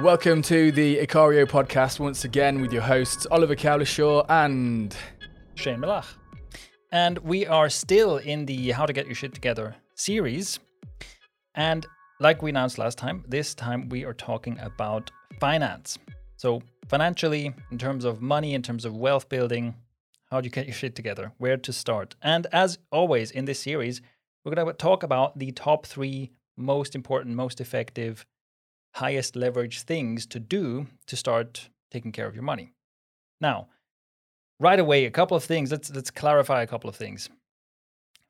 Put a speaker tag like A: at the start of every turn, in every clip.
A: Welcome to the Ikario podcast once again with your hosts Oliver Cowlishaw and
B: Shane Melaugh. And we are still in the How to Get Your Shit Together series. And like we announced last time, this time we are talking about finance. So, financially, in terms of money, in terms of wealth building, how do you get your shit together? Where to start? And as always in this series, we're going to talk about the top three most important, most effective highest leverage things to do to start taking care of your money. Now, right away, a couple of things. Let's let's clarify a couple of things.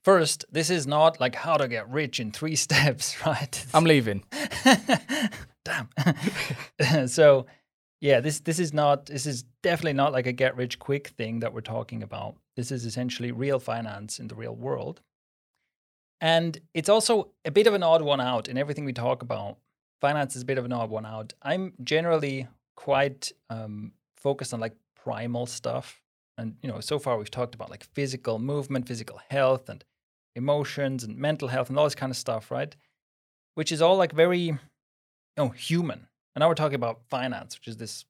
B: First, this is not like how to get rich in three steps, right?
A: I'm leaving.
B: Damn. so, yeah, this this is not this is definitely not like a get rich quick thing that we're talking about. This is essentially real finance in the real world. And it's also a bit of an odd one out in everything we talk about finance is a bit of an odd one out. I'm generally quite um, focused on like primal stuff. And, you know, so far we've talked about like physical movement, physical health, and emotions and mental health and all this kind of stuff, right? Which is all like very, you know, human. And now we're talking about finance, which is this,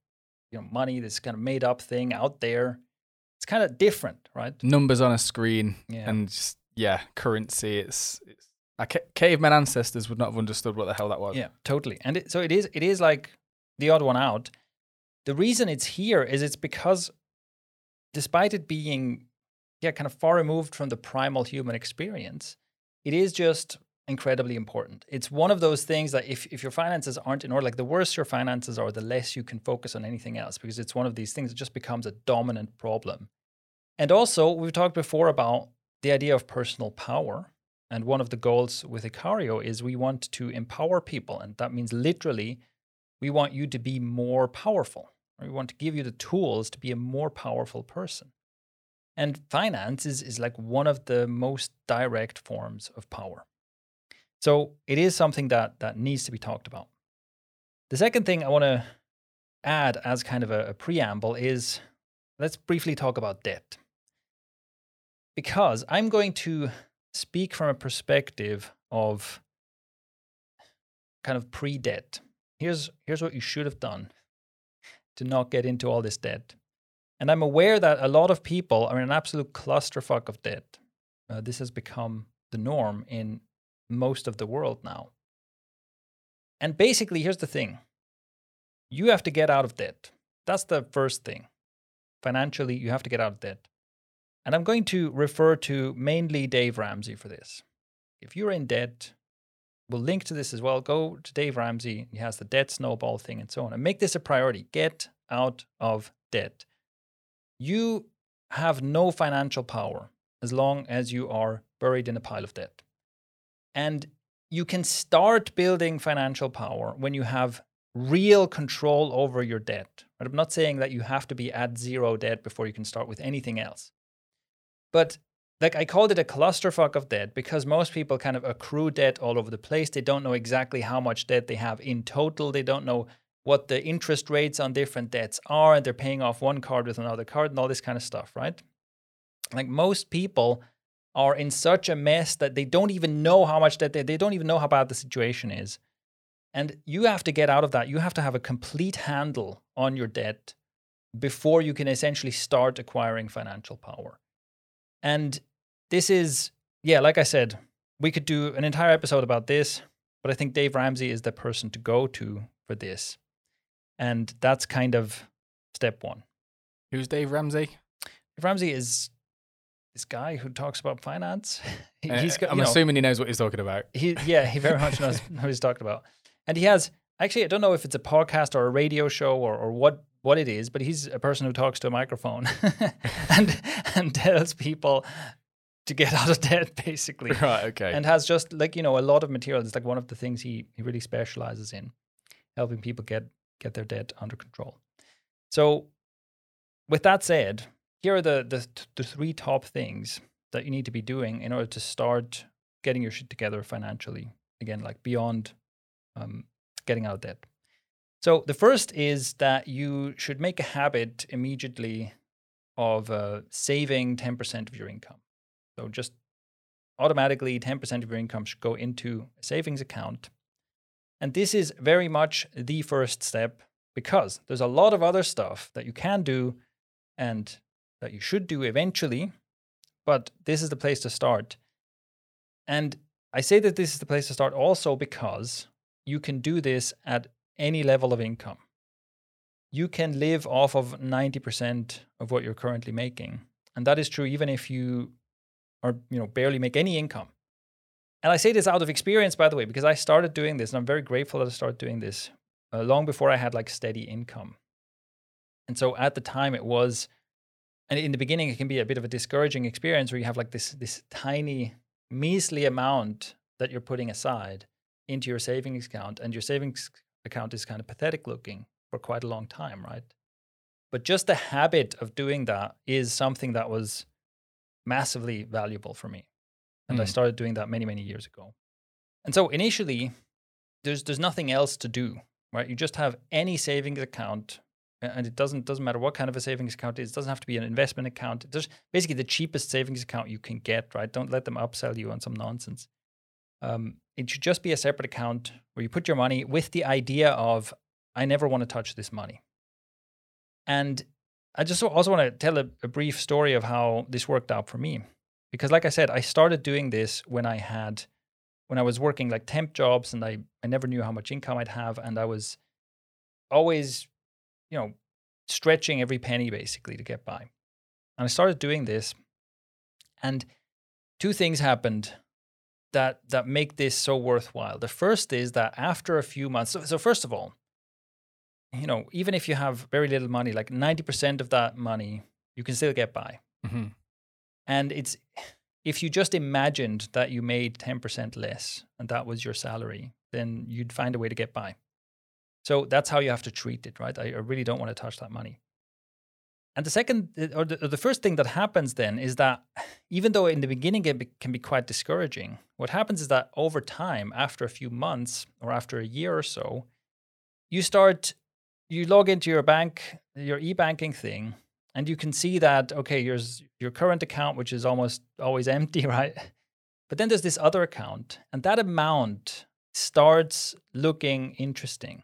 B: you know, money, this kind of made up thing out there. It's kind of different, right?
A: Numbers on a screen
B: Yeah.
A: and just, yeah, currency. It's, it's our ca- caveman ancestors would not have understood what the hell that was.
B: Yeah, totally. And it, so it is. It is like the odd one out. The reason it's here is it's because, despite it being, yeah, kind of far removed from the primal human experience, it is just incredibly important. It's one of those things that if if your finances aren't in order, like the worse your finances are, the less you can focus on anything else because it's one of these things that just becomes a dominant problem. And also, we've talked before about the idea of personal power. And one of the goals with Ikario is we want to empower people. And that means literally, we want you to be more powerful. We want to give you the tools to be a more powerful person. And finance is, is like one of the most direct forms of power. So it is something that, that needs to be talked about. The second thing I want to add as kind of a, a preamble is let's briefly talk about debt. Because I'm going to speak from a perspective of kind of pre-debt. Here's here's what you should have done to not get into all this debt. And I'm aware that a lot of people are in an absolute clusterfuck of debt. Uh, this has become the norm in most of the world now. And basically, here's the thing you have to get out of debt. That's the first thing. Financially, you have to get out of debt. And I'm going to refer to mainly Dave Ramsey for this. If you're in debt, we'll link to this as well. Go to Dave Ramsey. He has the debt snowball thing and so on. And make this a priority. Get out of debt. You have no financial power as long as you are buried in a pile of debt. And you can start building financial power when you have real control over your debt. Right? I'm not saying that you have to be at zero debt before you can start with anything else. But like I called it a clusterfuck of debt because most people kind of accrue debt all over the place. They don't know exactly how much debt they have in total. They don't know what the interest rates on different debts are, and they're paying off one card with another card and all this kind of stuff, right? Like most people are in such a mess that they don't even know how much debt they, they don't even know how bad the situation is. And you have to get out of that. You have to have a complete handle on your debt before you can essentially start acquiring financial power. And this is, yeah, like I said, we could do an entire episode about this, but I think Dave Ramsey is the person to go to for this. And that's kind of step one.
A: Who's Dave Ramsey?
B: Dave Ramsey is this guy who talks about finance.
A: Uh,
B: he's got,
A: I'm
B: you know,
A: assuming he knows what he's talking about.
B: he, yeah, he very much knows what he's talking about. And he has, actually, I don't know if it's a podcast or a radio show or, or what, what it is, but he's a person who talks to a microphone and, and tells people to get out of debt, basically.
A: Right, okay.
B: And has just like, you know, a lot of material. It's like one of the things he, he really specializes in, helping people get, get their debt under control. So, with that said, here are the, the, the three top things that you need to be doing in order to start getting your shit together financially. Again, like beyond um, getting out of debt. So the first is that you should make a habit immediately of uh, saving 10% of your income. So just automatically 10% of your income should go into a savings account. And this is very much the first step because there's a lot of other stuff that you can do and that you should do eventually, but this is the place to start. And I say that this is the place to start also because you can do this at any level of income. You can live off of 90% of what you're currently making. And that is true even if you are, you know, barely make any income. And I say this out of experience, by the way, because I started doing this and I'm very grateful that I started doing this uh, long before I had like steady income. And so at the time it was, and in the beginning it can be a bit of a discouraging experience where you have like this this tiny measly amount that you're putting aside into your savings account, and your savings account is kind of pathetic looking for quite a long time, right? But just the habit of doing that is something that was massively valuable for me. And mm. I started doing that many, many years ago. And so initially, there's there's nothing else to do, right? You just have any savings account, and it doesn't doesn't matter what kind of a savings account it is. It doesn't have to be an investment account. There's basically the cheapest savings account you can get, right? Don't let them upsell you on some nonsense. Um, it should just be a separate account where you put your money with the idea of I never want to touch this money. And I just also want to tell a, a, brief story of how this worked out for me. Because, like I said, I started doing this when I had, when I was working like temp jobs and I, I never knew how much income I'd have. And I was always, you know, stretching every penny basically to get by. And I started doing this. And two things happened that that make this so worthwhile. The first is that after a few months, so, so first of all, you know, even if you have very little money, like 90% of that money, you can still get by. Mm-hmm. And it's, if you just imagined that you made 10% less and that was your salary, then you'd find a way to get by. So that's how you have to treat it, right? I, I really don't want to touch that money. And the second, or the, or the, first thing that happens then is that even though in the beginning it can be quite discouraging, what happens is that over time, after a few months or after a year or so, you start you log into your bank, your e-banking thing, and you can see that okay, here's your current account, which is almost always empty, right? But then there's this other account, and that amount starts looking interesting.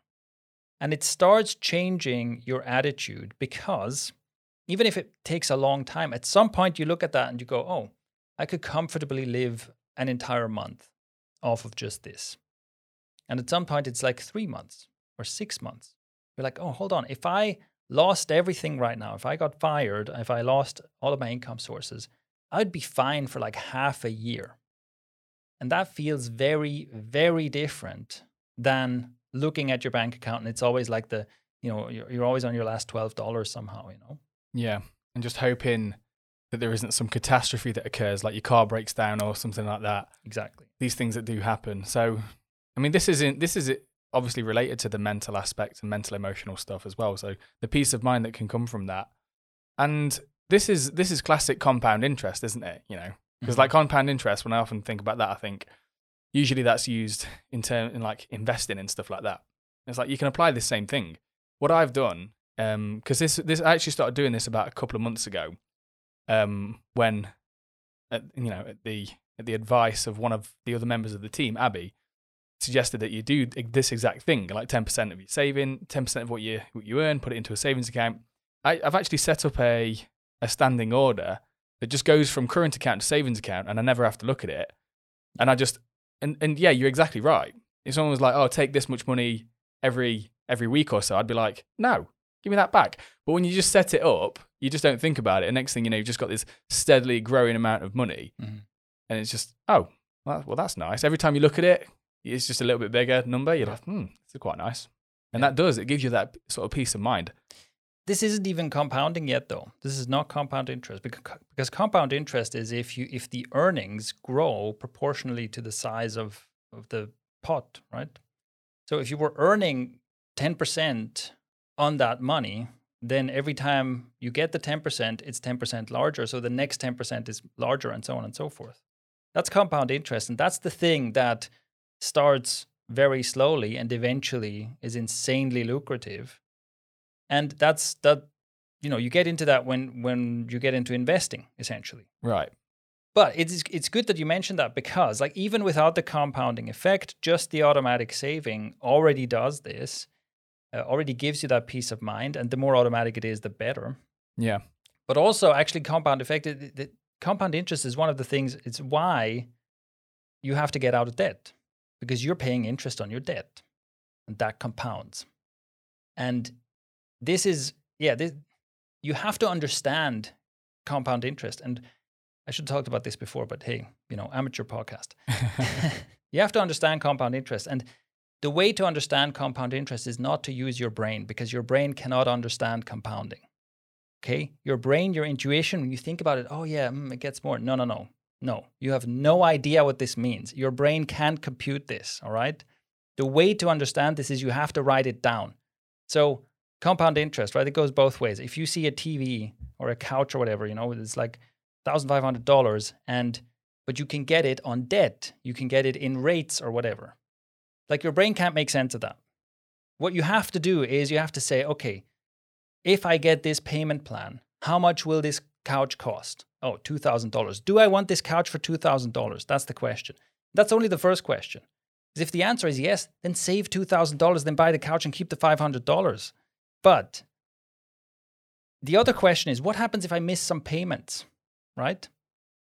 B: And it starts changing your attitude because even if it takes a long time, at some point you look at that and you go, oh, I could comfortably live an entire month off of just this. And at some point it's like three months or six months you're like, oh, hold on. If I lost everything right now, if I got fired, if I lost all of my income sources, I'd be fine for like half a year. And that feels very, very different than looking at your bank account and it's always like the, you know, you're, you're always on your last $12 somehow, you know?
A: Yeah. And just hoping that there isn't some catastrophe that occurs, like your car breaks down or something like that.
B: Exactly.
A: These things that do happen. So, I mean, this isn't, this is obviously related to the mental aspect and mental emotional stuff as well. So the peace of mind that can come from that. And this is this is classic compound interest, isn't it? You know, because mm-hmm. like compound interest, when I often think about that, I think usually that's used in term in like investing and stuff like that. It's like you can apply the same thing. What I've done, because um, this this I actually started doing this about a couple of months ago, um, when, at, you know, at the at the advice of one of the other members of the team, Abby, suggested that you do this exact thing, like 10% of your saving, 10% of what you what you earn, put it into a savings account. I, have actually set up a a standing order that just goes from current account to savings account, and I never have to look at it. And I just and and yeah, you're exactly right. If someone was like, "Oh, take this much money every every week or so," I'd be like, "No, give me that back." But when you just set it up, you just don't think about it. And next thing you know, you've just got this steadily growing amount of money, mm-hmm. and it's just, oh, well, well, that's nice. Every time you look at it, it's just a little bit bigger number, you're like, hmm, it's quite nice. And yeah. that does, it gives you that sort of peace of mind.
B: This isn't even compounding yet, though. This is not compound interest because, because compound interest is if you if the earnings grow proportionally to the size of, of the pot, right? So if you were earning 10% on that money, then every time you get the 10%, it's 10% larger. So the next 10% is larger and so on and so forth. That's compound interest. And that's the thing that starts very slowly and eventually is insanely lucrative. And that's that you know, you get into that when when you get into investing essentially.
A: Right.
B: but it's it's good that you mentioned that because like even without the compounding effect, just the automatic saving already does this. Uh, already gives you that peace of mind, and the more automatic it is, the better.
A: Yeah.
B: But also, actually, compound effect. The, the compound interest is one of the things. It's why you have to get out of debt because you're paying interest on your debt, and that compounds. And this is yeah. This, you have to understand compound interest and I should have talked about this before, but hey, you know, amateur podcast. you have to understand compound interest. And the way to understand compound interest is not to use your brain because your brain cannot understand compounding. Okay? Your brain, your intuition, when you think about it, oh yeah, mm, it gets more. No, no, no. No. You have no idea what this means. Your brain can't compute this. All right? The way to understand this is you have to write it down. So, compound interest, right? It goes both ways. If you see a TV or a couch or whatever, you know, it's like $1,500 and but you can get it on debt. You can get it in rates or whatever. Like your brain can't make sense of that. What you have to do is you have to say, okay, if I get this payment plan, how much will this couch cost? Oh, $2,000. Do I want this couch for $2,000? That's the question. That's only the first question. Because if the answer is yes, then save $2,000, then buy the couch and keep the $500. But the other question is what happens if I miss some payments? right?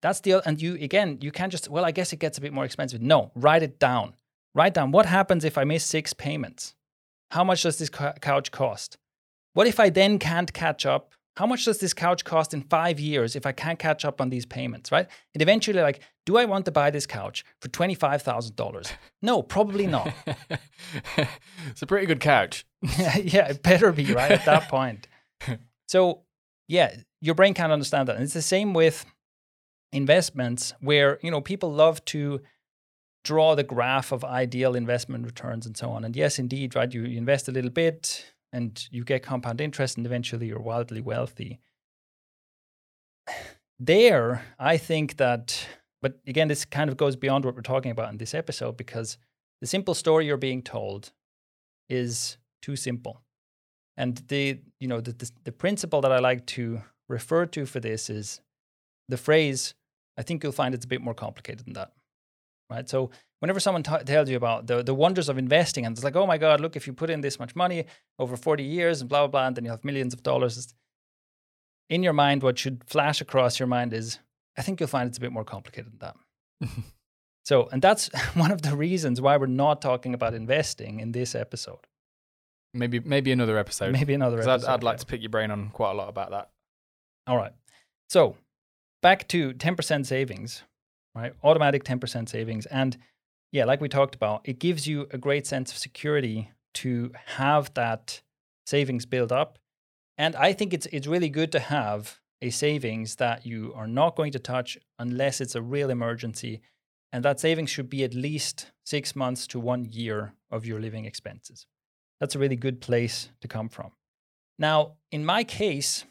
B: That's the and you again, you can't just well, I guess it gets a bit more expensive. No, write it down. Write down what happens if I miss six payments. How much does this couch cost? What if I then can't catch up? How much does this couch cost in five years if I can't catch up on these payments, right? And eventually, like, do I want to buy this couch for $25,000? No, probably not.
A: it's a pretty good couch.
B: yeah, it better be, right? At that point. So, yeah, your brain can't understand that. And it's the same with investments where, you know, people love to draw the graph of ideal investment returns and so on. And yes, indeed, right, you, you invest a little bit and you get compound interest and eventually you're wildly wealthy. There, I think that but again, this kind of goes beyond what we're talking about in this episode because the simple story you're being told is too simple. And the you know the, the, the principle that I like to refer to for this is the phrase, I think you'll find it's a bit more complicated than that. Right. So whenever someone t- tells you about the, the wonders of investing, and it's like, oh my God, look, if you put in this much money over 40 years and blah, blah, blah, and then you have millions of dollars, in your mind, what should flash across your mind is, I think you'll find it's a bit more complicated than that. so, and that's one of the reasons why we're not talking about investing in this episode.
A: Maybe, maybe another episode.
B: Maybe another episode.
A: I'd, I'd like to pick your brain on quite a lot about that.
B: All right. So back to 10% savings, right? Automatic 10% savings. And yeah, like we talked about, it gives you a great sense of security to have that savings build up. And I think it's it's really good to have a savings that you are not going to touch unless it's a real emergency. And that savings should be at least six months to one year of your living expenses. That's a really good place to come from. Now, in my case,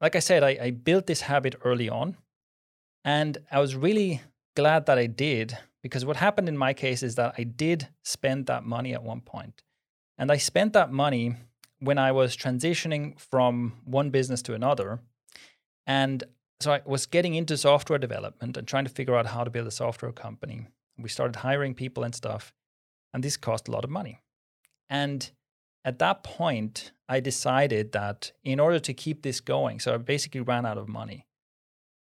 B: like I said, I, I built this habit early on. And I was really glad that I did because what happened in my case is that I did spend that money at one point. And I spent that money when I was transitioning from one business to another. And so I was getting into software development and trying to figure out how to build a software company. We started hiring people and stuff. And this cost a lot of money. And at that point, I decided that in order to keep this going, so I basically ran out of money.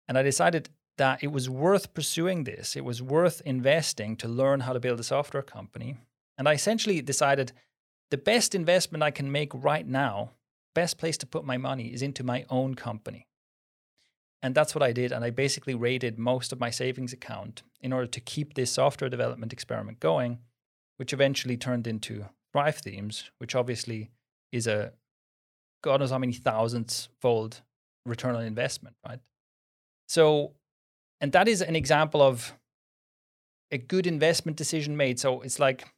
B: And I decided that it was worth pursuing this. It was worth investing to learn how to build a software company. And I essentially decided the best investment I can make right now, best place to put my money is into my own company. And that's what I did. And I basically raided most of my savings account in order to keep this software development experiment going, which eventually turned into Thrive Themes, which obviously is a God knows how many thousands fold return on investment, right? So, and that is an example of a good investment decision made. So it's like,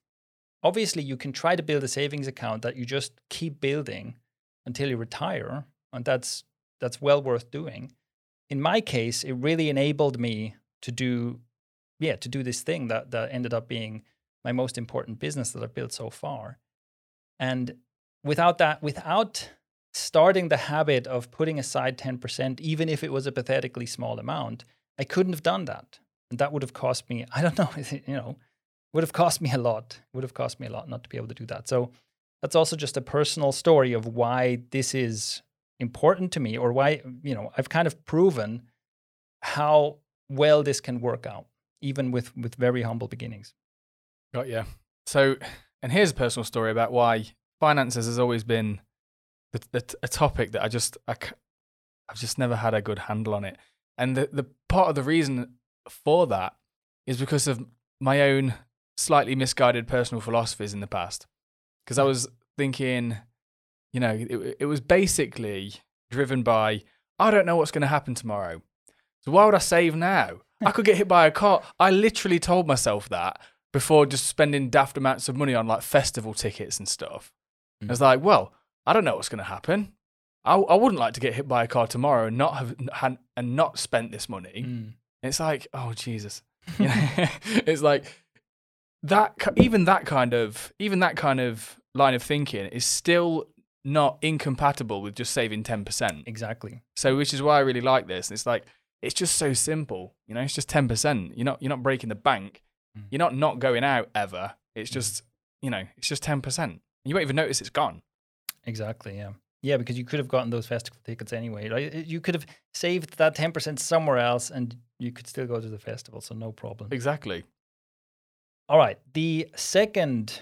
B: obviously, you can try to build a savings account that you just keep building until you retire, and that's that's well worth doing. In my case, it really enabled me to do, yeah, to do this thing that that ended up being my most important business that I've built so far. And without that, without starting the habit of putting aside 10%, even if it was a pathetically small amount, I couldn't have done that. And that would have cost me, I don't know, you know, would have cost me a lot. Would have cost me a lot not to be able to do that. So that's also just a personal story of why this is important to me or why, you know, I've kind of proven how well this can work out, even with with very humble beginnings.
A: Got yeah. So, and here's a personal story about why finances has always been the, the, a topic that I just I, I've just never had a good handle on it. And the the part of the reason for that is because of my own slightly misguided personal philosophies in the past. Because I was thinking, you know, it, it was basically driven by I don't know what's going to happen tomorrow. So why would I save now? I could get hit by a car. I literally told myself that before just spending daft amounts of money on like festival tickets and stuff. Mm. I was like, well, I don't know what's going to happen. I, I wouldn't like to get hit by a car tomorrow and not have had, and not spent this money. Mm. It's like, oh Jesus, you know? it's like that. Even that kind of even that kind of line of thinking is still not incompatible with just saving ten percent.
B: Exactly.
A: So, which is why I really like this. It's like it's just so simple. You know, it's just ten percent. You're not you're not breaking the bank. Mm. You're not not going out ever. It's mm. just you know, it's just ten percent. You won't even notice it's gone.
B: Exactly. Yeah. Yeah, because you could have gotten those festival tickets anyway, right? You could have saved that 10% somewhere else and you could still go to the festival, so no problem.
A: Exactly.
B: All right. The second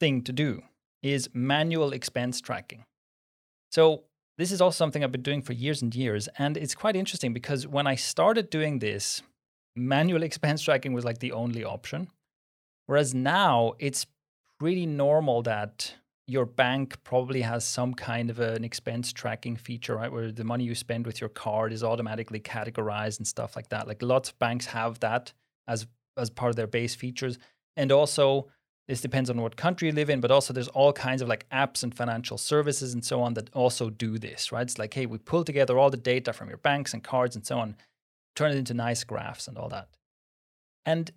B: thing to do is manual expense tracking. So, this is also something I've been doing for years and years. And it's quite interesting because when I started doing this, manual expense tracking was like the only option. Whereas now it's pretty normal that your bank probably has some kind of an expense tracking feature, right? Where the money you spend with your card is automatically categorized and stuff like that. Like lots of banks have that as as part of their base features. And also, this depends on what country you live in, but also there's all kinds of like apps and financial services and so on that also do this, right? It's like, hey, we pull together all the data from your banks and cards and so on, turn it into nice graphs and all that. And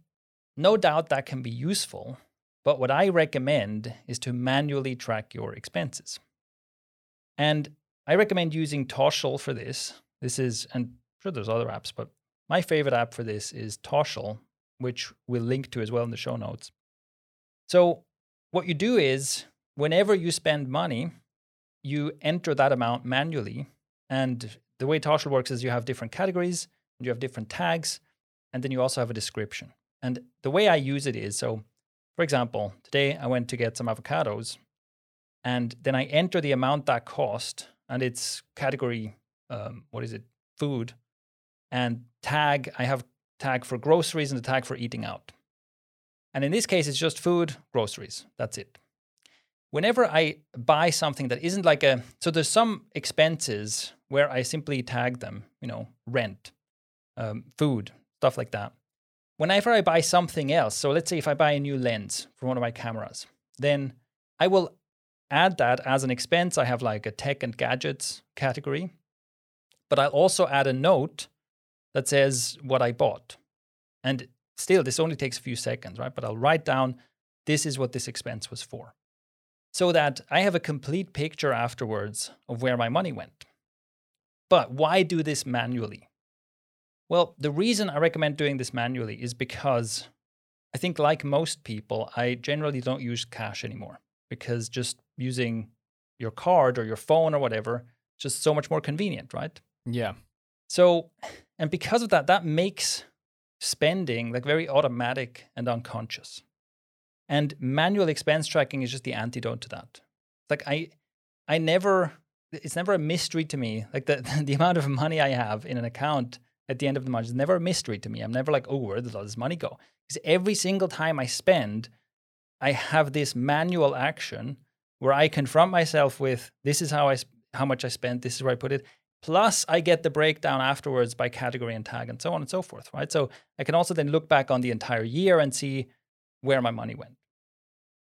B: no doubt that can be useful but what I recommend is to manually track your expenses. And I recommend using Toshl for this. This is, and I'm sure there's other apps, but my favorite app for this is Toshl, which we'll link to as well in the show notes. So, what you do is whenever you spend money, you enter that amount manually. And the way Toshl works is you have different categories, you have different tags, and then you also have a description. And the way I use it is so for example, today I went to get some avocados and then I enter the amount that cost and it's category, um, what is it, food and tag, I have tag for groceries and a tag for eating out. And in this case, it's just food, groceries. That's it. Whenever I buy something that isn't like a, so there's some expenses where I simply tag them, you know, rent, um, food, stuff like that whenever I buy something else, so let's say if I buy a new lens for one of my cameras, then I will add that as an expense. I have like a tech and gadgets category, but I'll also add a note that says what I bought. And still, this only takes a few seconds, right? But I'll write down this is what this expense was for so that I have a complete picture afterwards of where my money went. But why do this manually? Well, the reason I recommend doing this manually is because I think, like most people, I generally don't use cash anymore because just using your card or your phone or whatever just so much more convenient, right?
A: Yeah.
B: So, and because of that, that makes spending like very automatic and unconscious. And manual expense tracking is just the antidote to that. Like I I never it's never a mystery to me like the the amount of money I have in an account at the end of the month. It's never a mystery to me. I'm never like, oh, where did all this money go? Because every single time I spend, I have this manual action where I confront myself with this is how I how much I spent, this is where I put it. Plus, I get the breakdown afterwards by category and tag, and so on and so forth. Right. So I can also then look back on the entire year and see where my money went.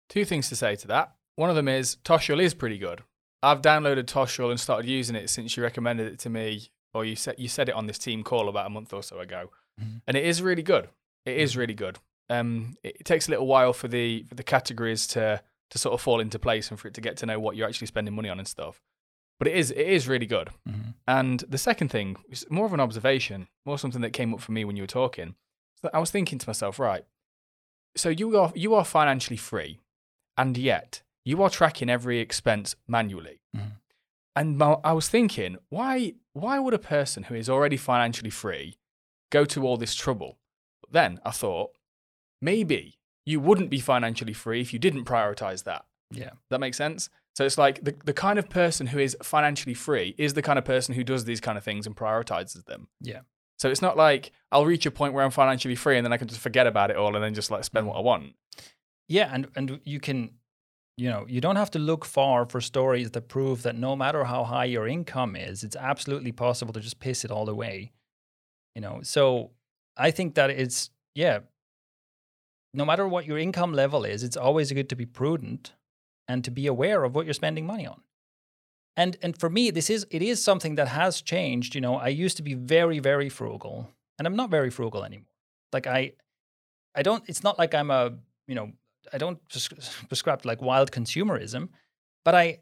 A: Two things to say to that. One of them is Toshl is pretty good. I've downloaded Toshl and started using it since you recommended it to me or you said you said it on this team call about a month or so ago, mm-hmm. and it is really good. It is mm-hmm. really good. Um, it, it, takes a little while for the for the categories to to sort of fall into place and for it to get to know what you're actually spending money on and stuff. But it is it is really good. Mm-hmm. And the second thing is more of an observation, more something that came up for me when you were talking. So I was thinking to myself, right, so you are you are financially free, and yet you are tracking every expense manually.
B: Mhm.
A: And my- I was thinking, why why would a person who is already financially free go to all this trouble? But then I thought, maybe you wouldn't be financially free if you didn't prioritize that.
B: Yeah.
A: That makes sense? So it's like the, the kind of person who is financially free is the kind of person who does these kind of things and prioritizes them.
B: Yeah.
A: So it's not like I'll reach a point where I'm financially free and then I can just forget about it all and then just like spend mm. what I want.
B: Yeah, and and you can, you know, you don't have to look far for stories that prove that no matter how high your income is, it's absolutely possible to just piss it all away. You know, so I think that it's yeah. No matter what your income level is, it's always good to be prudent and to be aware of what you're spending money on. And and for me, this is it is something that has changed. You know, I used to be very very frugal, and I'm not very frugal anymore. Like I, I don't. It's not like I'm a you know I don't pres- prescribe like wild consumerism, but I,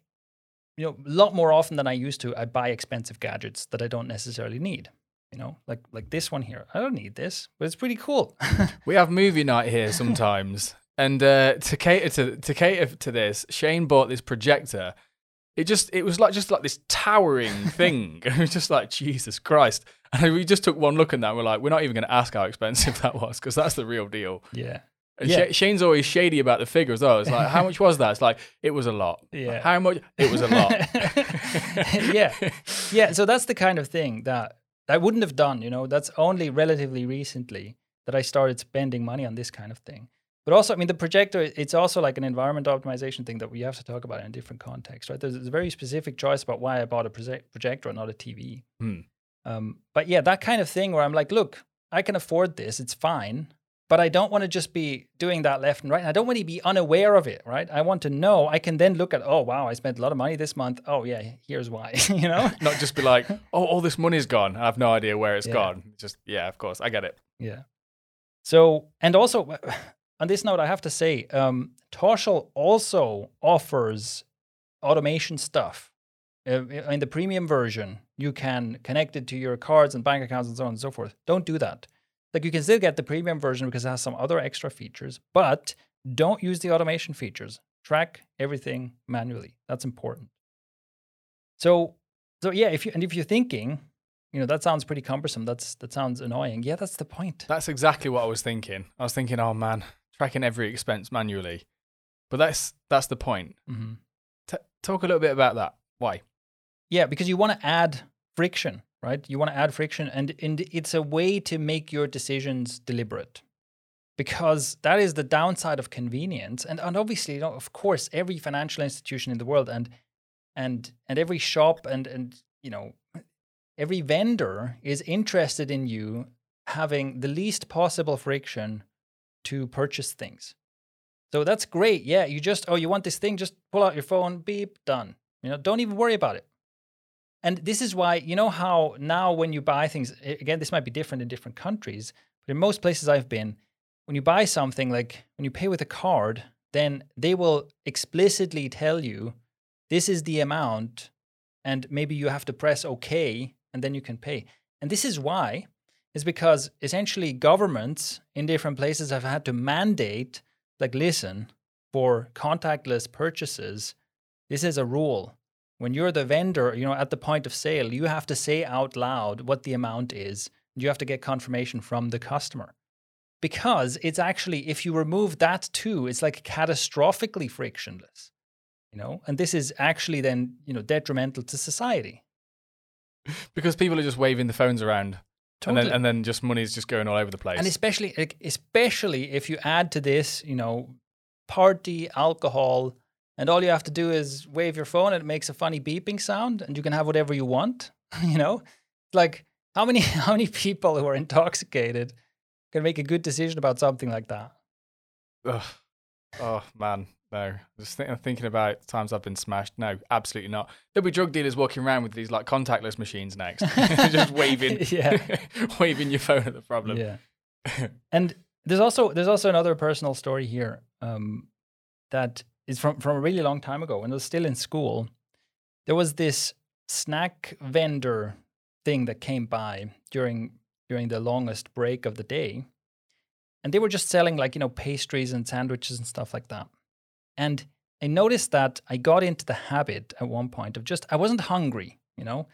B: you know, a lot more often than I used to, I buy expensive gadgets that I don't necessarily need. You know, like like this one here. I don't need this, but it's pretty cool.
A: We have movie night here sometimes. and uh, to cater to, to cater to this, Shane bought this projector. It just it was like just like this towering thing. it was just like Jesus Christ. And we just took one look at that and we're like, we're not even going to ask how expensive that was because that's the real deal.
B: yeah,
A: And
B: Yeah.
A: Sha- Shane's always shady about the figure as well. It's like, how much was that? It's like, it was a lot.
B: Yeah.
A: How much? It was a lot.
B: Yeah. yeah. So that's the kind of thing that I wouldn't have done. You know, that's only relatively recently that I started spending money on this kind of thing. But also, I mean, the projector, it's also like an environment optimization thing that we have to talk about in a different context, right? There's, a very specific choice about why I bought a proje- projector and not a TV.
A: Hmm.
B: Um, but yeah, that kind of thing where I'm like, look, I can afford this, it's fine, but I don't want to just be doing that left and right. And I don't want to be unaware of it, right? I want to know. I can then look at, oh, wow, I spent a lot of money this month. Oh, yeah, here's why, you know?
A: Not just be like, oh, all this money's gone. I have no idea where it's
B: Yeah.
A: gone. Just, yeah, of course. I get it.
B: Yeah. So, and also on this note, I have to say, um, Toshl also offers automation stuff. Uh, in the premium version, you can connect it to your cards and bank accounts and so on and so forth. Don't do that. Like you can still get the premium version because it has some other extra features, but don't use the automation features. Track everything manually. That's important. So, so yeah, if you and if you're thinking, you know, that sounds pretty cumbersome. That's that sounds annoying. Yeah, that's the point.
A: That's exactly what I was thinking. I was thinking, oh man, tracking every expense manually. But that's that's the point.
B: Mm-hmm.
A: T- talk a little bit about that. Why?
B: Yeah, because you want to add friction, right? You want to add friction, and, and it's a way to make your decisions deliberate. Because that is the downside of convenience, and, and obviously, you know, of course, every financial institution in the world, and and and every shop, and and you know, every vendor is interested in you having the least possible friction to purchase things. So that's great. Yeah, you just oh, you want this thing, just pull out your phone, beep, done. You know, don't even worry about it. And this is why, you know, how now when you buy things, again, this might be different in different countries, but in most places I've been, when you buy something, like when you pay with a card, then they will explicitly tell you this is the amount, and maybe you have to press OK, and then you can pay. And this is why, is because essentially governments in different places have had to mandate, like, listen, for contactless purchases, this is a rule when you're the vendor, you know, at the point of sale, you have to say out loud what the amount is. You have to get confirmation from the customer. Because it's actually, if you remove that too, it's like catastrophically frictionless, you know, and this is actually then, you know, detrimental to society.
A: Because people are just waving the phones around,
B: Totally.
A: and then and then just money's just going all over the place.
B: And especially, especially if you add to this, you know, party, alcohol, and all you have to do is wave your phone and it makes a funny beeping sound, and you can have whatever you want. you know, like how many how many people who are intoxicated can make a good decision about something like that?
A: Ugh. Oh man, no. Just think, thinking about times I've been smashed. No, absolutely not. There'll be drug dealers walking around with these like contactless machines next, just waving,
B: Yeah.
A: waving your phone at the problem.
B: Yeah. and there's also there's also another personal story here um, that is from from a really long time ago when I was still in school. There was this snack vendor thing that came by during during the longest break of the day. And they were just selling like, you know, pastries and sandwiches and stuff like that. And I noticed that I got into the habit at one point of just I wasn't hungry, you know,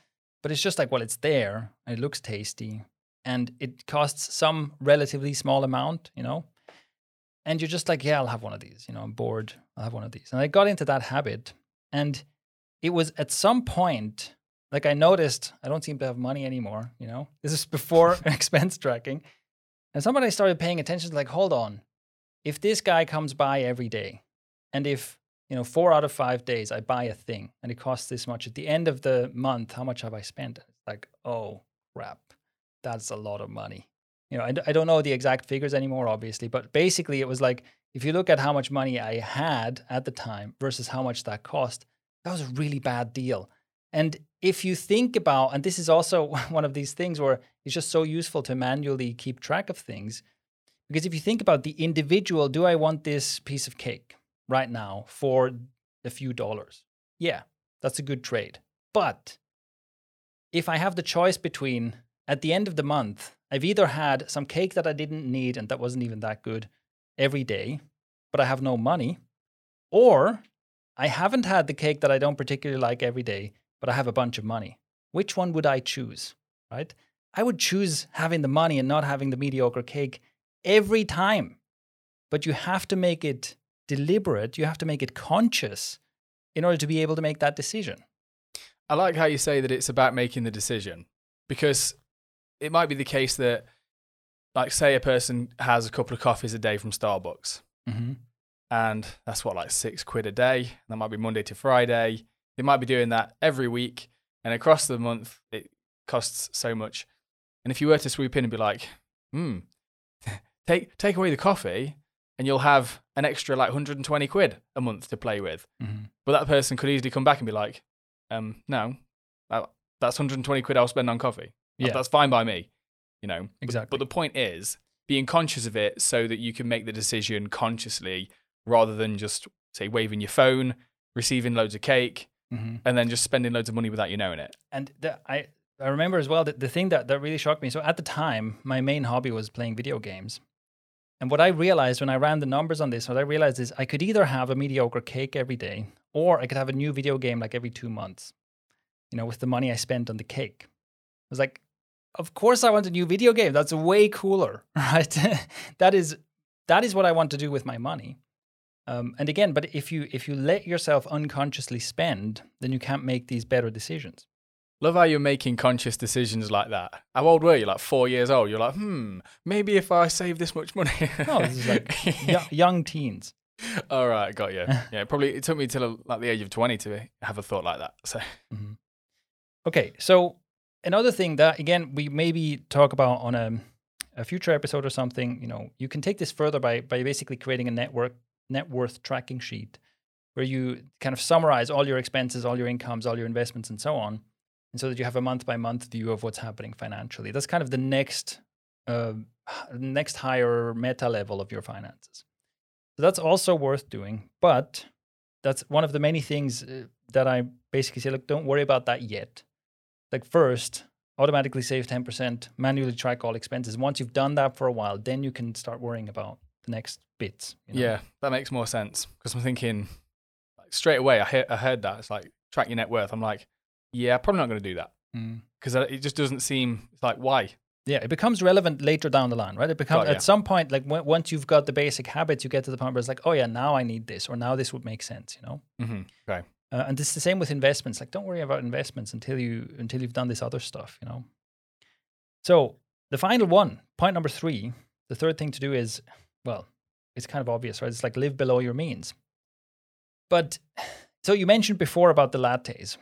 B: but it's just like, well, it's there and it looks tasty and it costs some relatively small amount, you know. And you're just like, yeah, I'll have one of these, you know, I'm bored, I'll have one of these. And I got into that habit and it was at some point like I noticed I don't seem to have money anymore, you know. This is before expense tracking. And somebody started paying attention to like, hold on. If this guy comes by every day and if you know, four out of five days I buy a thing and it costs this much. At the end of the month, how much have I spent? It's like, oh crap, that's a lot of money. You know, I, I don't know the exact figures anymore, obviously, but basically it was like if you look at how much money I had at the time versus how much that cost, that was a really bad deal. And if you think about, and this is also one of these things where it's just so useful to manually keep track of things, because if you think about the individual, do I want this piece of cake? right now for a few dollars. Yeah, that's a good trade. But if I have the choice between at the end of the month, I've either had some cake that I didn't need and that wasn't even that good every day, but I have no money, or I haven't had the cake that I don't particularly like every day, but I have a bunch of money. Which one would I choose? Right? I would choose having the money and not having the mediocre cake every time. But you have to make it deliberate, you have to make it conscious in order to be able to make that decision.
A: I like how you say that it's about making the decision because it might be the case that, like, say a person has a couple of coffees a day from Starbucks, mm-hmm. and that's what, like six quid a day. That might be Monday to Friday. They might be doing that every week, and across the month, it costs so much. And if you were to swoop in and be like, hmm, take, take away the coffee, and you'll have an extra like 120 quid a month to play with. Mm-hmm. But that person could easily come back and be like, um, no, that's 120 quid I'll spend on coffee. Yeah. That's fine by me, you know.
B: Exactly.
A: But, but the point is being conscious of it so that you can make the decision consciously rather than just say waving your phone, receiving loads of cake, mm-hmm. and then just spending loads of money without you knowing it.
B: And the, I I remember as well that the thing that, that really shocked me. So at the time, my main hobby was playing video games. And what I realized when I ran the numbers on this, what I realized is I could either have a mediocre cake every day, or I could have a new video game like every two months, you know, with the money I spent on the cake. I was like, of course I want a new video game. That's way cooler, right? that is that is what I want to do with my money. Um, and again, but if you if you let yourself unconsciously spend, then you can't make these better decisions.
A: Love how you're making conscious decisions like that. How old were you? Like four years old. You're like, hmm, maybe if I save this much money.
B: no, this is like y- young teens.
A: All right, got you. Yeah, probably it took me till like the age of twenty to have a thought like that. So, mm-hmm.
B: okay. So another thing that again we maybe talk about on a, a future episode or something. You know, you can take this further by by basically creating a network net worth tracking sheet where you kind of summarize all your expenses, all your incomes, all your investments, and so on and so that you have a month by month view of what's happening financially. That's kind of the next uh, next higher meta level of your finances. So that's also worth doing, but that's one of the many things uh, that I basically say, look, don't worry about that yet. Like first, automatically save 10%, manually track all expenses. Once you've done that for a while, then you can start worrying about the next bits.
A: You know? Yeah, that makes more sense because I'm thinking like, straight away, I, he- I heard that. It's like track your net worth. I'm like, yeah, probably not going to do that because mm. it just doesn't seem it's like why.
B: Yeah, it becomes relevant later down the line, right? It becomes oh, yeah. at some point, like w- once you've got the basic habits, you get to the point where it's like, oh yeah, now I need this, or now this would make sense, you know.
A: Mm-hmm. Right.
B: Uh, and it's the same with investments. Like, don't worry about investments until you until you've done this other stuff, you know. So the final one, point number three, the third thing to do is, well, it's kind of obvious, right? It's like live below your means. But so you mentioned before about the lattes.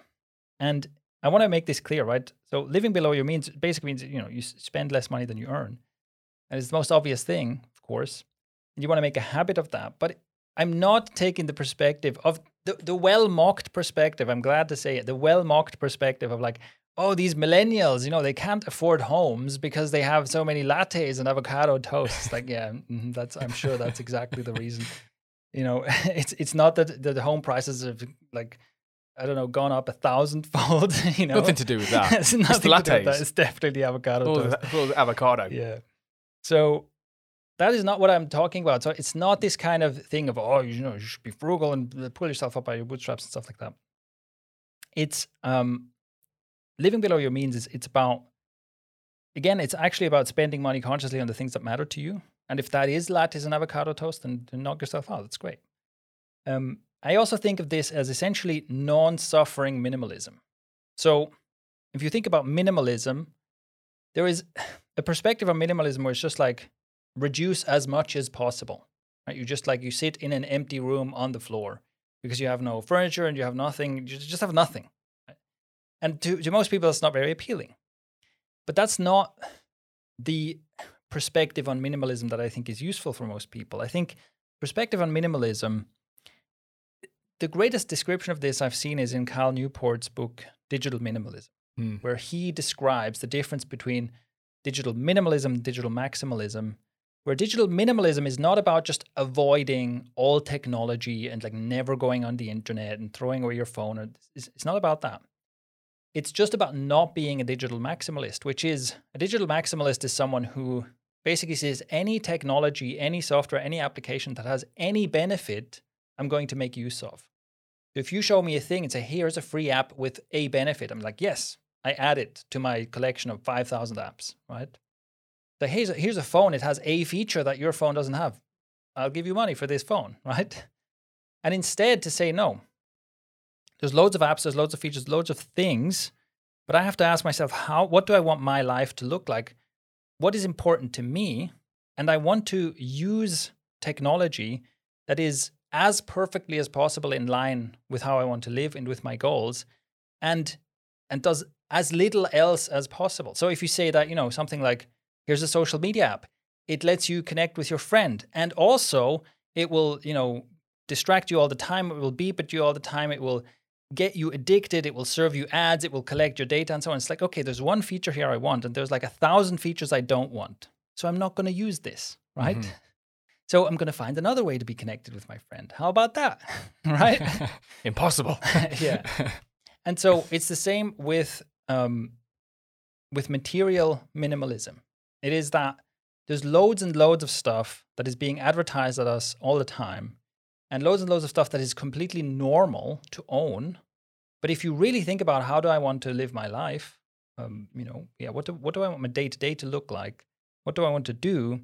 B: And I want to make this clear, right? So living below your means basically means you know you spend less money than you earn, and it's the most obvious thing, of course. And you want to make a habit of that. But I'm not taking the perspective of the, the well mocked perspective. I'm glad to say it. The well mocked perspective of like, oh, these millennials, you know, they can't afford homes because they have so many lattes and avocado toasts. like, yeah, mm-hmm, that's I'm sure that's exactly the reason. You know, it's it's not that the home prices have like I don't know, gone up a thousandfold. you know,
A: Nothing to do with that.
B: it's nothing
A: the
B: with that.
A: lattes.
B: It's definitely avocado
A: All
B: toast.
A: the, all the avocado.
B: Yeah. So that is not what I'm talking about. So it's not this kind of thing of oh, you know, you should be frugal and pull yourself up by your bootstraps and stuff like that. It's um, living below your means. Is it's about again, it's actually about spending money consciously on the things that matter to you. And if that is lattes and avocado toast, then, then knock yourself out. That's great. Um, I also think of this as essentially non-suffering minimalism. So if you think about minimalism, there is a perspective on minimalism where it's just like reduce as much as possible. Right? You just like you sit in an empty room on the floor because you have no furniture and you have nothing. You just have nothing. right? And to, to most people, that's not very appealing. But that's not the perspective on minimalism that I think is useful for most people. I think perspective on minimalism, the greatest description of this I've seen is in Cal Newport's book, Digital Minimalism
A: Hmm.
B: where he describes the difference between digital minimalism and digital maximalism where digital minimalism is not about just avoiding all technology and like never going on the internet and throwing away your phone it's, it's not about that it's just about not being a digital maximalist which is a digital maximalist is someone who basically says any technology any software any application that has any benefit i'm going to make use of if you show me a thing and say here's a free app with a benefit i'm like yes I add it to my collection of 5,000 apps, right? So here's a, here's a phone. It has a feature that your phone doesn't have. I'll give you money for this phone, right? And instead to say no. There's loads of apps, there's loads of features, loads of things, but I have to ask myself, how what do I want my life to look like? What is important to me? And I want to use technology that is as perfectly as possible in line with how I want to live and with my goals and and does as little else as possible. So if you say that, you know, something like, here's a social media app, it lets you connect with your friend. And also it will, you know, distract you all the time. It will beep at you all the time. It will get you addicted. It will serve you ads. It will collect your data and so on. It's like, okay, there's one feature here I want, and there's like a thousand features I don't want. So I'm not going to use this, right?
A: Mhm.
B: So I'm going to find another way to be connected with my friend. How about that? right?
A: Impossible.
B: Yeah. And so it's the same with um, with material minimalism. It is that there's loads and loads of stuff that is being advertised at us all the time, and loads and loads of stuff that is completely normal to own. But if you really think about how do I want to live my life, um, you know, yeah, what do what do I want my day to day to look like? What do I want to do?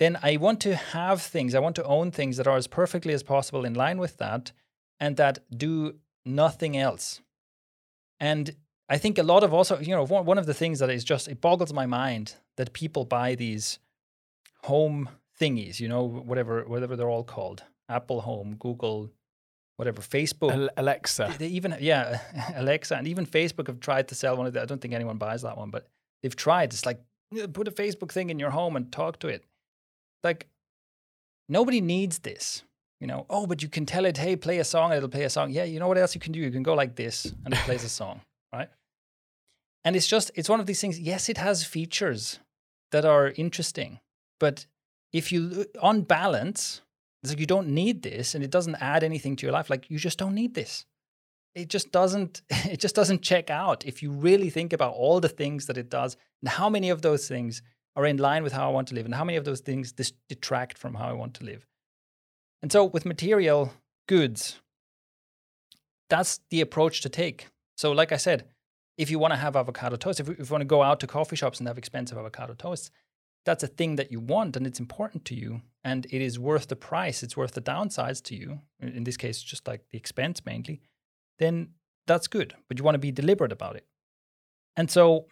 B: Then I want to have things. I want to own things that are as perfectly as possible in line with that, and that do nothing else. And I think a lot of also, you know, one, one of the things that is just, it boggles my mind that people buy these home thingies, you know, whatever, whatever they're all called Apple Home, Google, whatever, Facebook.
A: Alexa.
B: They- even, yeah, Alexa and even Facebook have tried to sell one of the, I don't think anyone buys that one, but they've tried. It's like, put a Facebook thing in your home and talk to it. Like, nobody needs this. You know, oh, but you can tell it, hey, play a song, and it'll play a song. Yeah, you know what else you can do? You can go like this and it plays a song, right? And it's just, it's one of these things. Yes, it has features that are interesting, but if you, on balance, it's like you don't need this and it doesn't add anything to your life. Like, you just don't need this. It just doesn't, it just doesn't check out if you really think about all the things that it does and how many of those things are in line with how I want to live and how many of those things detract from how I want to live. And so with material goods, that's the approach to take. So, like I said, if you want to have avocado toast, if, you- want to go out to coffee shops and have expensive avocado toast, that's a thing that you want and it's important to you and it is worth the price, it's worth the downsides to you. In this case, just like the expense mainly, then that's good. But you want to be deliberate about it. And so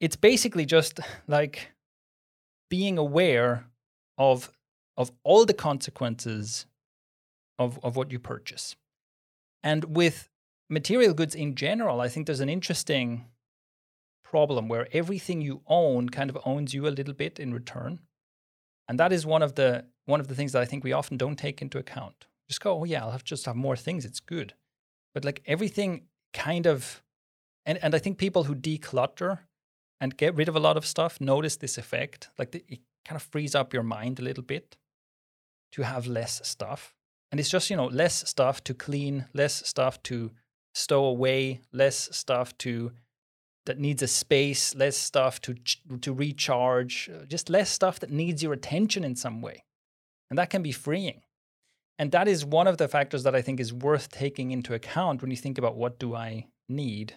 B: it's basically just like being aware of of all the consequences of, of what you purchase. And with material goods in general, I think there's an interesting problem where everything you own kind of owns you a little bit in return. And that is one of the one of the things that I think we often don't take into account. Just go, oh yeah, I'll have just have more things, it's good. But like everything kind of and, and I think people who declutter and get rid of a lot of stuff notice this effect. Like the, it kind of frees up your mind a little bit to have less stuff. and it's just you know less stuff to clean less stuff to stow away less stuff to that needs a space less stuff to to recharge uh, just less stuff that needs your attention in some way. And that can be freeing. And that is one of the factors that i think is worth taking into account when you think about what do i need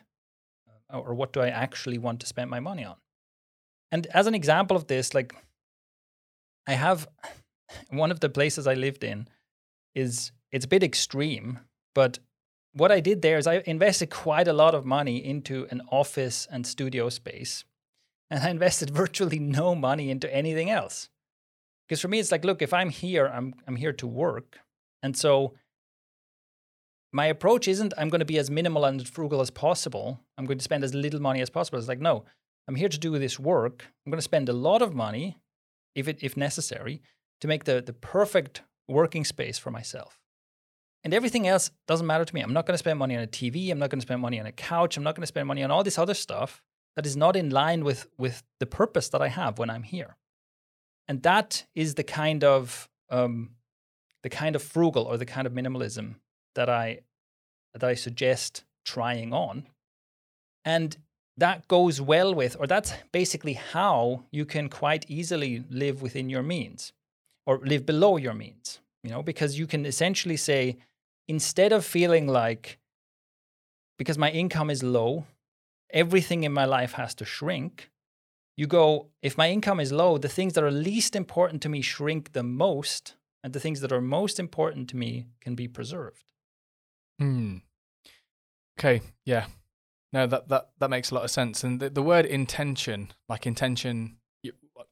B: uh, or what do i actually want to spend my money on. And as an example of this like i have one of the places i lived in is it's a bit extreme but what i did there is i invested quite a lot of money into an office and studio space and i invested virtually no money into anything else because for me it's like look if i'm here i'm i'm here to work and so my approach isn't I'm going to be as minimal and frugal as possible. I'm going to spend as little money as possible. It's like, no, I'm here to do this work. I'm going to spend a lot of money, if it if necessary, to make the, the perfect working space for myself. And everything else doesn't matter to me. I'm not going to spend money on a TV. I'm not going to spend money on a couch. I'm not going to spend money on all this other stuff that is not in line with, with the purpose that I have when I'm here. And that is the kind of um, the kind of frugal or the kind of minimalism that I that I suggest trying on. And that goes well with, or that's basically how you can quite easily live within your means or live below your means, you know, because you can essentially say, instead of feeling like, because my income is low, everything in my life has to shrink, you go, if my income is low, the things that are least important to me shrink the most, and the things that are most important to me can be preserved.
A: Hmm. Okay. Yeah. No, that that that makes a lot of sense. And the, the word intention, like intention,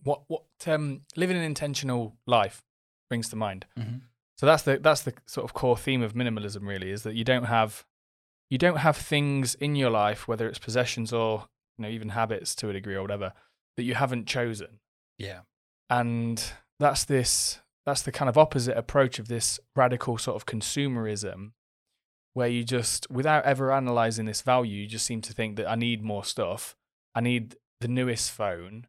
A: what what um living an intentional life brings to mind.
B: Mm-hmm.
A: So that's the that's the sort of core theme of minimalism. Really, is that you don't have you don't have things in your life, whether it's possessions or you know even habits to a degree or whatever, that you haven't chosen.
B: Yeah.
A: And that's this that's the kind of opposite approach of this radical sort of consumerism where you just, without ever analyzing this value, you just seem to think that I need more stuff. I need the newest phone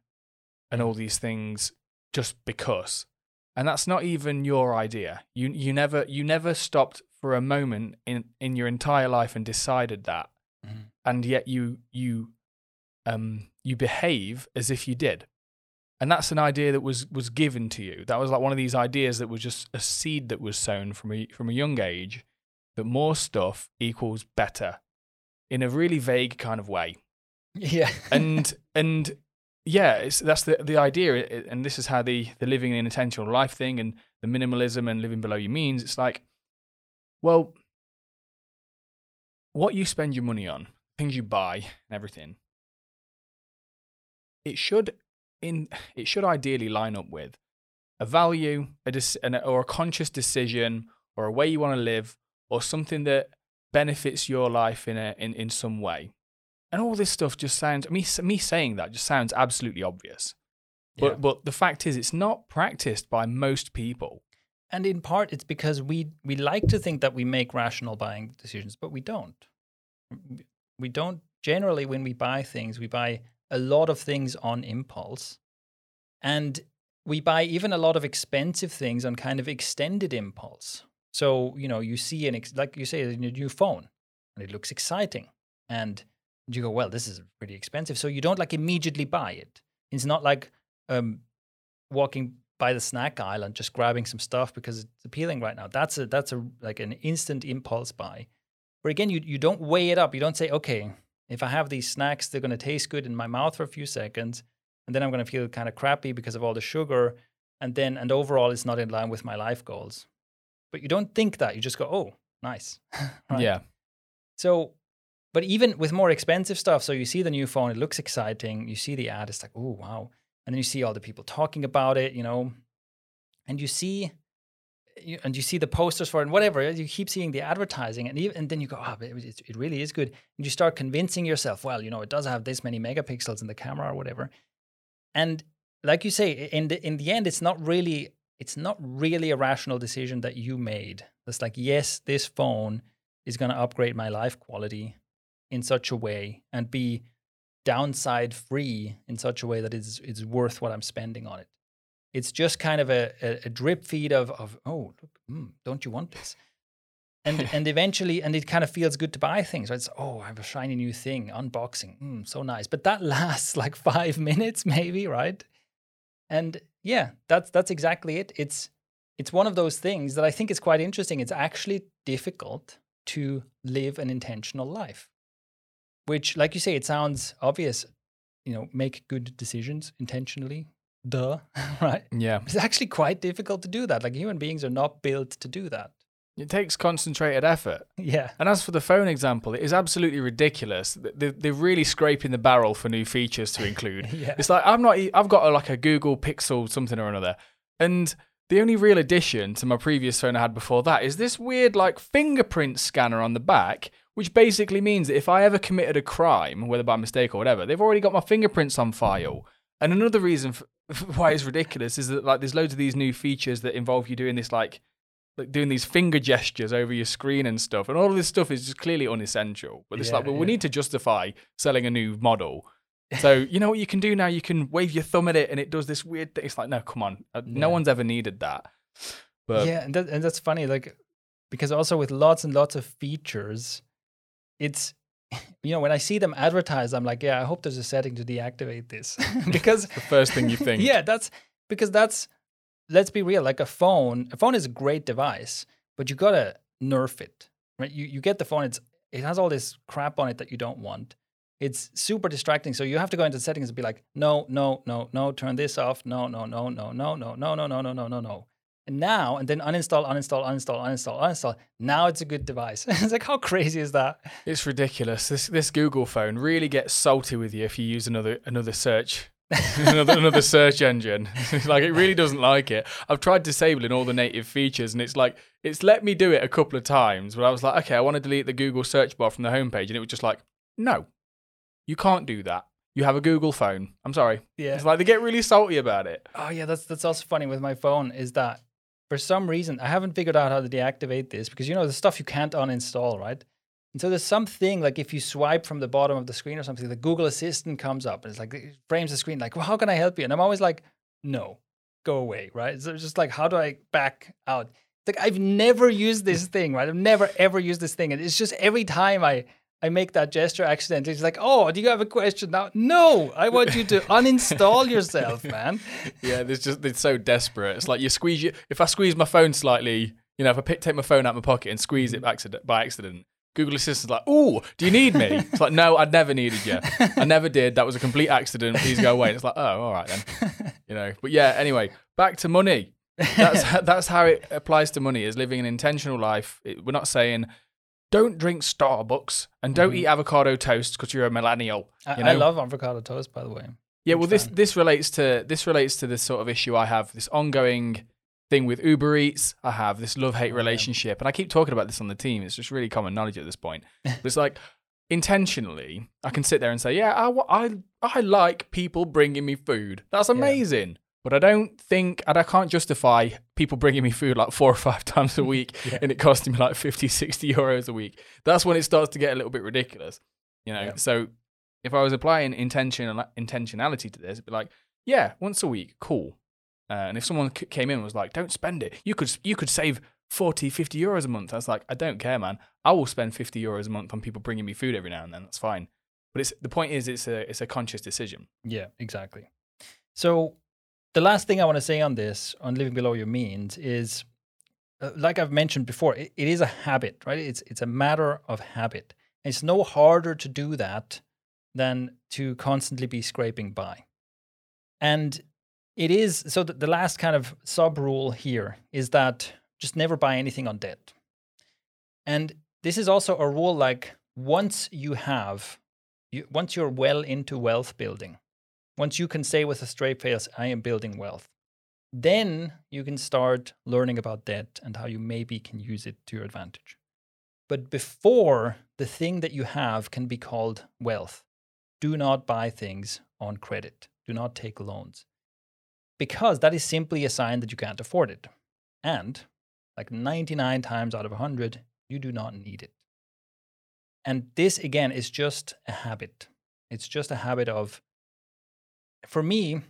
A: and all mm. these things just because. And that's not even your idea. You you never you never stopped for a moment in in your entire life and decided that.
B: Mm-hmm.
A: And yet you you um you behave as if you did. And that's an idea that was was given to you. That was like one of these ideas that was just a seed that was sown from a from a young age that more stuff equals better in a really vague kind of way.
B: Yeah.
A: and and yeah, that's the the idea, and this is how the the living an intentional life thing and the minimalism and living below your means. It's like, well, what you spend your money on, things you buy, and everything. It should in it should ideally line up with a value, a or a conscious decision, or a way you want to live, or something that benefits your life in a in, in some way. And all this stuff just sounds me me saying that just sounds absolutely obvious. But
B: Yeah.
A: but the fact is it's not practiced by most people.
B: And in part, it's because we we like to think that we make rational buying decisions, but we don't. We don't generally when we buy things, we buy a lot of things on impulse, and we buy even a lot of expensive things on kind of extended impulse. So you know, you see an ex- like you say, a new phone, and it looks exciting, and you go, well, this is pretty expensive, so you don't like immediately buy it. It's not like um, walking by the snack aisle and just grabbing some stuff because it's appealing right now. That's a that's a like an instant impulse buy. Where again, you you don't weigh it up. You don't say, okay, if I have these snacks, they're going to taste good in my mouth for a few seconds, and then I'm going to feel kind of crappy because of all the sugar, and then and overall, it's not in line with my life goals. But you don't think that. You just go, oh, nice. Right?
A: Yeah.
B: So, but even with more expensive stuff, so you see the new phone, it looks exciting. You see the ad, it's like, oh wow, and then you see all the people talking about it, you know, and you see, you, and you see the posters for it, and whatever. You keep seeing the advertising, and even, and then you go, oh, but it, it really is good. And you start convincing yourself, well, you know, it does have this many megapixels in the camera or whatever. And like you say, in the in the end, it's not really it's not really a rational decision that you made. It's like, yes, this phone is going to upgrade my life quality in such a way and be downside free in such a way that it's, it's worth what I'm spending on it. it's just kind of a, a, a drip feed of of oh look, mm, don't you want this? And and eventually, and it kind of feels good to buy things, right? It's oh, I have a shiny new thing, unboxing, mm, so nice. But that lasts like five minutes, maybe, right? And yeah, that's that's exactly it. It's it's one of those things that I think is quite interesting. It's actually difficult to live an intentional life, which, like you say, it sounds obvious. You know, make good decisions intentionally. Duh, right?
A: Yeah.
B: It's actually quite difficult to do that. Like human beings are not built to do that.
A: It takes concentrated effort.
B: Yeah.
A: And as for the phone example, it is absolutely ridiculous. They- They're really scraping the barrel for new features to include.
B: Yeah.
A: It's like I'm not. I've got a, like a Google Pixel something or another, and the only real addition to my previous phone I had before that is this weird like fingerprint scanner on the back, which basically means that if I ever committed a crime, whether by mistake or whatever, they've already got my fingerprints on file. And another reason for, why it's ridiculous is that like there's loads of these new features that involve you doing this like like doing these finger gestures over your screen and stuff, and all of this stuff is just clearly unessential. But it's
B: Yeah,
A: like, well, we need to justify selling a new model. So you know what you can do now? You can wave your thumb at it, and it does this weird thing. It's like, no, come on, Uh, no
B: Yeah.
A: one's ever needed that. But
B: yeah, and, that, and that's funny, like because also with lots and lots of features, it's you know when I see them advertised, I'm like, yeah, I hope there's a setting to deactivate this because
A: the first thing you think,
B: yeah, that's because that's let's be real, like a phone, a phone is a great device, but you gotta nerf it, right? You you get the phone, it's it has all this crap on it that you don't want. It's super distracting. So you have to go into settings and be like, no, no, no, no, turn this off. No, no, no, no, no, no, no, no, no, no, no, no, no. And now, and then uninstall, uninstall, uninstall, uninstall, uninstall. Now it's a good device. it's like, how crazy is that?
A: it's ridiculous. This this Google phone really gets salty with you if you use another another search. another, another search engine like it really doesn't like it i've tried disabling all the native features and it's like it's let me do it a couple of times but i was like okay i want to delete the google search bar from the homepage and it was just like no you can't do that you have a google phone i'm sorry
B: Yeah.
A: it's like they get really salty about it
B: Oh yeah, that's that's also funny with my phone is that for some reason I haven't figured out how to deactivate this because you know the stuff you can't uninstall, right? And so there's something like if you swipe from the bottom of the screen or something, the Google Assistant comes up and it's like it frames the screen like, well, how can I help you? And I'm always like, no, go away, right? So it's just like, how do I back out? Like I've never used this thing, right? I've never ever used this thing, and it's just every time I I make that gesture accidentally, it's like, oh, do you have a question now? No, I want you to uninstall yourself, man.
A: yeah there's just it's so desperate. It's like you squeeze you if i squeeze my phone slightly you know if i pick, take my phone out of my pocket and squeeze it mm. by accident, by accident google assistant's like "Oh, do you need me? It's like no i never needed you i never did. That was a complete accident. Please go away. And it's like oh all right then. You know but yeah anyway back to money. That's that's how it applies to money is living an intentional life. It- we're not saying don't drink starbucks and don't
B: Mhm.
A: eat avocado toast because you're a millennial
B: I,
A: you
B: I
A: know?
B: love avocado toast, by the way.
A: Yeah, well, this
B: fan.
A: this relates to this relates to this sort of issue I have. This ongoing thing with Uber Eats. I have this love hate
B: Oh,
A: relationship, and I keep talking about this on the team. It's just really common knowledge at this point. But it's like intentionally, I can sit there and say, "Yeah, I, I I like people bringing me food. That's amazing." But I don't think, and I can't justify people bringing me food like four or five times a week
B: Yeah.
A: and it costing me like 50, 60 euros a week. That's when it starts to get a little bit ridiculous, you know?
B: Yeah.
A: So if I was applying intention intentionality to this, it'd be like, yeah, once a week, cool. Uh, and if someone c- came in and was like, don't spend it, you could you could save 40, 50 euros a month. I was like, I don't care, man. I will spend 50 euros a month on people bringing me food every now and then. That's fine. But it's the point is, it's a it's a conscious decision.
B: Yeah, exactly. So the last thing I want to say on this, on living below your means, is uh, like I've mentioned before, it, it is a habit, right? It's it's a matter of habit. It's no harder to do that than to constantly be scraping by. And it is so that the last kind of sub rule here is that just never buy anything on debt. And this is also a rule like once you have you, once you're well into wealth building, once you can say with a straight face, I am building wealth, then you can start learning about debt and how you maybe can use it to your advantage. But before the thing that you have can be called wealth, do not buy things on credit. Do not take loans. Because that is simply a sign that you can't afford it. And like 99 times out of 100, you do not need it. And this, again, is just a habit. It's just a habit of, for me,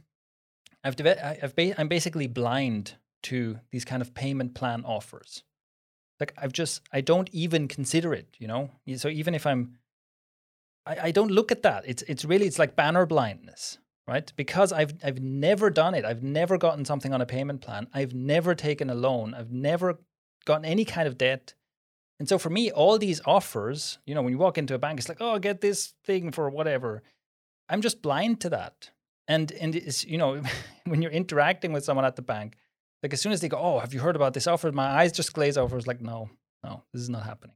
B: I've, I've ba- I'm basically blind to these kind of payment plan offers. Like I've just I don't even consider it, you know. So even if I'm, I, I don't look at that. It's it's really it's like banner blindness, right? Because I've I've never done it. I've never gotten something on a payment plan. I've never taken a loan. I've never gotten any kind of debt. And so for me, all these offers, you know, when you walk into a bank, it's like, oh, get this thing for whatever. I'm just blind to that. And and it's you know, when you're interacting with someone at the bank, like as soon as they go, oh, have you heard about this offer? My eyes just glaze over. It's like, no, no, this is not happening.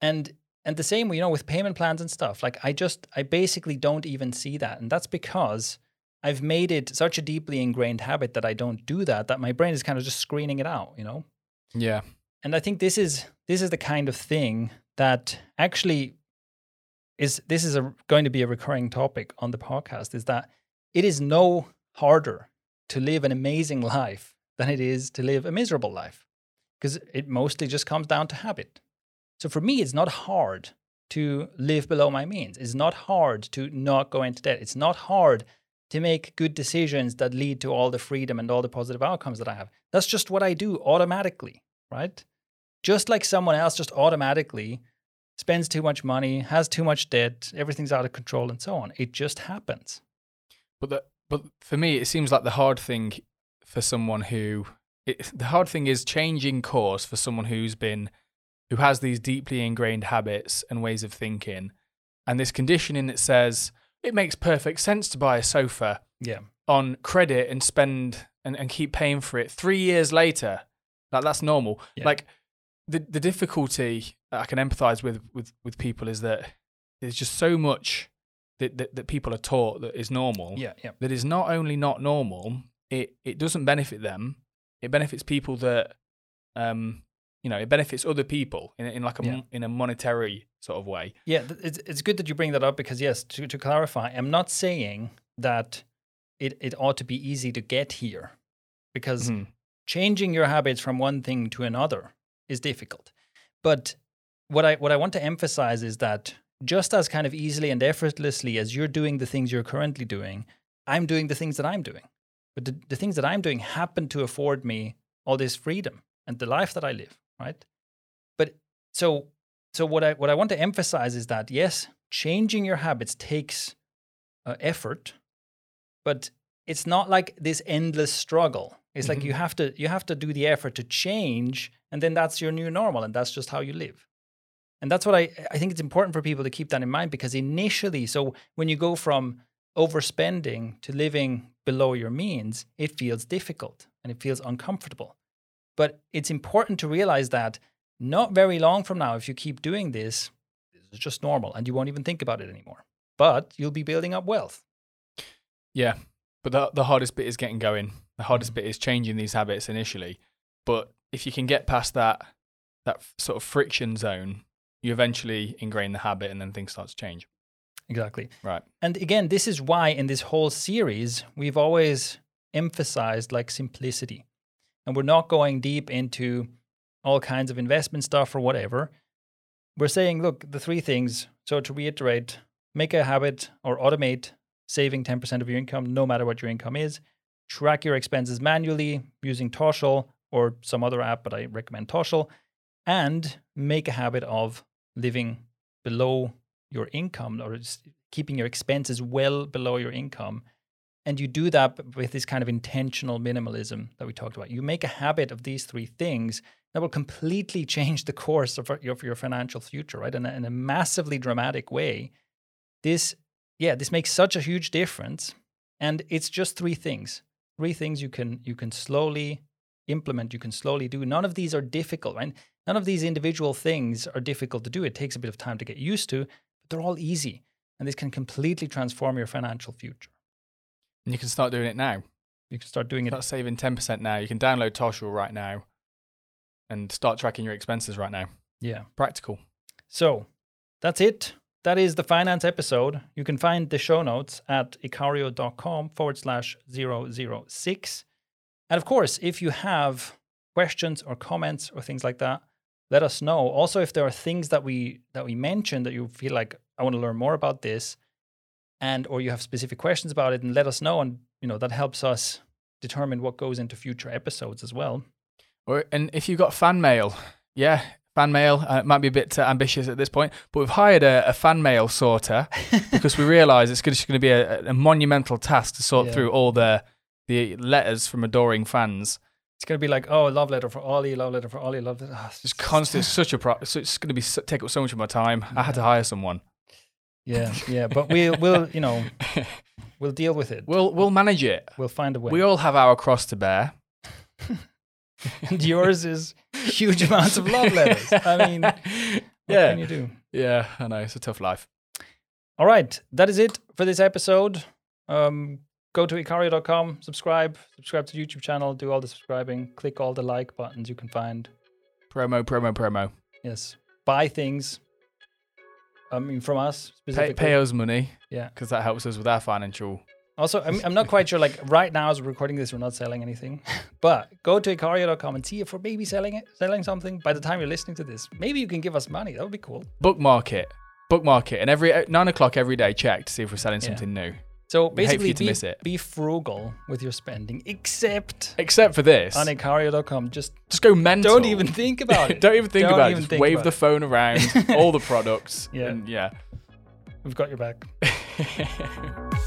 B: And and the same, you know, with payment plans and stuff. Like I just, I basically don't even see that, and that's because I've made it such a deeply ingrained habit that I don't do that. That my brain is kind of just screening it out, you know.
A: Yeah.
B: And I think this is this is the kind of thing that actually is this is a, going to be a recurring topic on the podcast. Is that it is no harder to live an amazing life than it is to live a miserable life because it mostly just comes down to habit. So for me, it's not hard to live below my means. It's not hard to not go into debt. It's not hard to make good decisions that lead to all the freedom and all the positive outcomes that I have. That's just what I do automatically, right? Just like someone else just automatically spends too much money, has too much debt, everything's out of control, and so on. It just happens.
A: But the, but for me, it seems like the hard thing for someone who it, the hard thing is changing course for someone who's been who has these deeply ingrained habits and ways of thinking, and this conditioning that says it makes perfect sense to buy a sofa
B: Yeah.
A: on credit and spend and, and keep paying for it three years later. Like that's normal.
B: Yeah.
A: Like the the difficulty that I can empathize with with with people is that there's just so much that, that, that people are taught that is normal
B: Yeah. Yeah.
A: that is not only not normal, it it doesn't benefit them. It benefits people that um you know, it benefits other people in, in like a
B: Yeah.
A: in a monetary sort of way.
B: Yeah, it's, it's good that you bring that up because, yes, to, to clarify, I'm not saying that it, it ought to be easy to get here because
A: Mhm.
B: changing your habits from one thing to another is difficult. But what I, what I want to emphasize is that just as kind of easily and effortlessly as you're doing the things you're currently doing, I'm doing the things that I'm doing. But the, the things that I'm doing happen to afford me all this freedom and the life that I live, right? But so so what I what I want to emphasize is that yes, changing your habits takes uh, effort, but it's not like this endless struggle. It's like
A: Mhm.
B: you have to you have to do the effort to change, and then that's your new normal, and that's just how you live. And that's what I I think it's important for people to keep that in mind because initially, so when you go from overspending to living below your means, it feels difficult and it feels uncomfortable. But it's important to realize that not very long from now, if you keep doing this, this is just normal and you won't even think about it anymore. But you'll be building up wealth.
A: Yeah, but the the hardest bit is getting going. The hardest
B: Mhm.
A: bit is changing these habits initially. But if you can get past that that sort of friction zone, you eventually ingrain the habit, and then things start to change.
B: Exactly.
A: Right.
B: And again, this is why in this whole series, we've always emphasized like simplicity. And we're not going deep into all kinds of investment stuff or whatever. We're saying, look, the three things. So to reiterate, make a habit or automate saving 10% of your income, no matter what your income is. Track your expenses manually using Toshl or some other app, but I recommend Toshl. And make a habit of living below your income or keeping your expenses well below your income. And you do that with this kind of intentional minimalism that we talked about. You make a habit of these three things that will completely change the course of your, your financial future, right? In a, in a massively dramatic way. This, yeah, this makes such a huge difference. And it's just three things. Three things you can you can slowly implement, you can slowly do. None of these are difficult, right? None of these individual things are difficult to do. It takes a bit of time to get used to, but they're all easy. And this can completely transform your financial future.
A: And you can start doing it now.
B: You can start doing it.
A: Start saving ten percent now. You can download Toshl right now, and start tracking your expenses right now.
B: Yeah.
A: Practical.
B: So that's it. That is the finance episode. You can find the show notes at ikario.com forward slash 006. And of course, if you have questions or comments or things like that, let us know. Also, if there are things that we that we mentioned that you feel like I want to learn more about this, and or you have specific questions about it, and let us know, and you know that helps us determine what goes into future episodes as well.
A: Or, and if you've got fan mail, yeah, fan mail uh, might be a bit uh, ambitious at this point, but we've hired a, a fan mail sorter because we realise it's just going to be a, a monumental task to sort
B: Yeah.
A: through all the the letters from adoring fans.
B: It's gonna be like, oh, love letter for Ollie, love letter for Ollie, love letter. ah, it's
A: It's constant. It's such a pro. So it's going to be so, take up so much of my time. I had to hire someone.
B: Yeah, yeah, but we'll we'll you know we'll deal with it.
A: We'll we'll manage it.
B: We'll find a way.
A: We all have our cross to bear.
B: and yours is huge amounts of love letters. I mean, what
A: yeah,
B: can you do?
A: yeah. I know it's a tough life.
B: All right, that is it for this episode. Um, go to ikario.com, subscribe, subscribe to the YouTube channel, do all the subscribing, click all the like buttons you can find.
A: Promo, promo, promo.
B: Yes, buy things. I mean, from us specifically.
A: pay us money.
B: Yeah.
A: because that helps us with our financial.
B: Also, I'm, I'm not quite sure. Like right now, as we're recording this, we're not selling anything. But go to ikario.com and see if we're maybe selling it, selling something. By the time you're listening to this, maybe you can give us money. That would be cool.
A: bookmark it bookmark it and every at nine o'clock every day check to see if we're selling
B: Yeah.
A: something new
B: So
A: We'd hate for
B: basically, be,
A: miss it.
B: be frugal with your spending, except
A: except for this
B: on ikario.com. Just
A: just go mental
B: don't even think about it.
A: don't even think
B: Don't
A: about
B: even
A: it just
B: think
A: wave the
B: it.
A: phone around all the products
B: Yeah.
A: and yeah
B: We've got your back.